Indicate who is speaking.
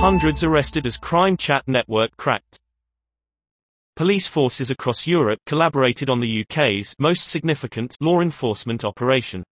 Speaker 1: Hundreds arrested as crime chat network cracked. Police forces across Europe collaborated on the UK's most significant law enforcement operation.